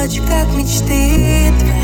ночь, как мечты твои.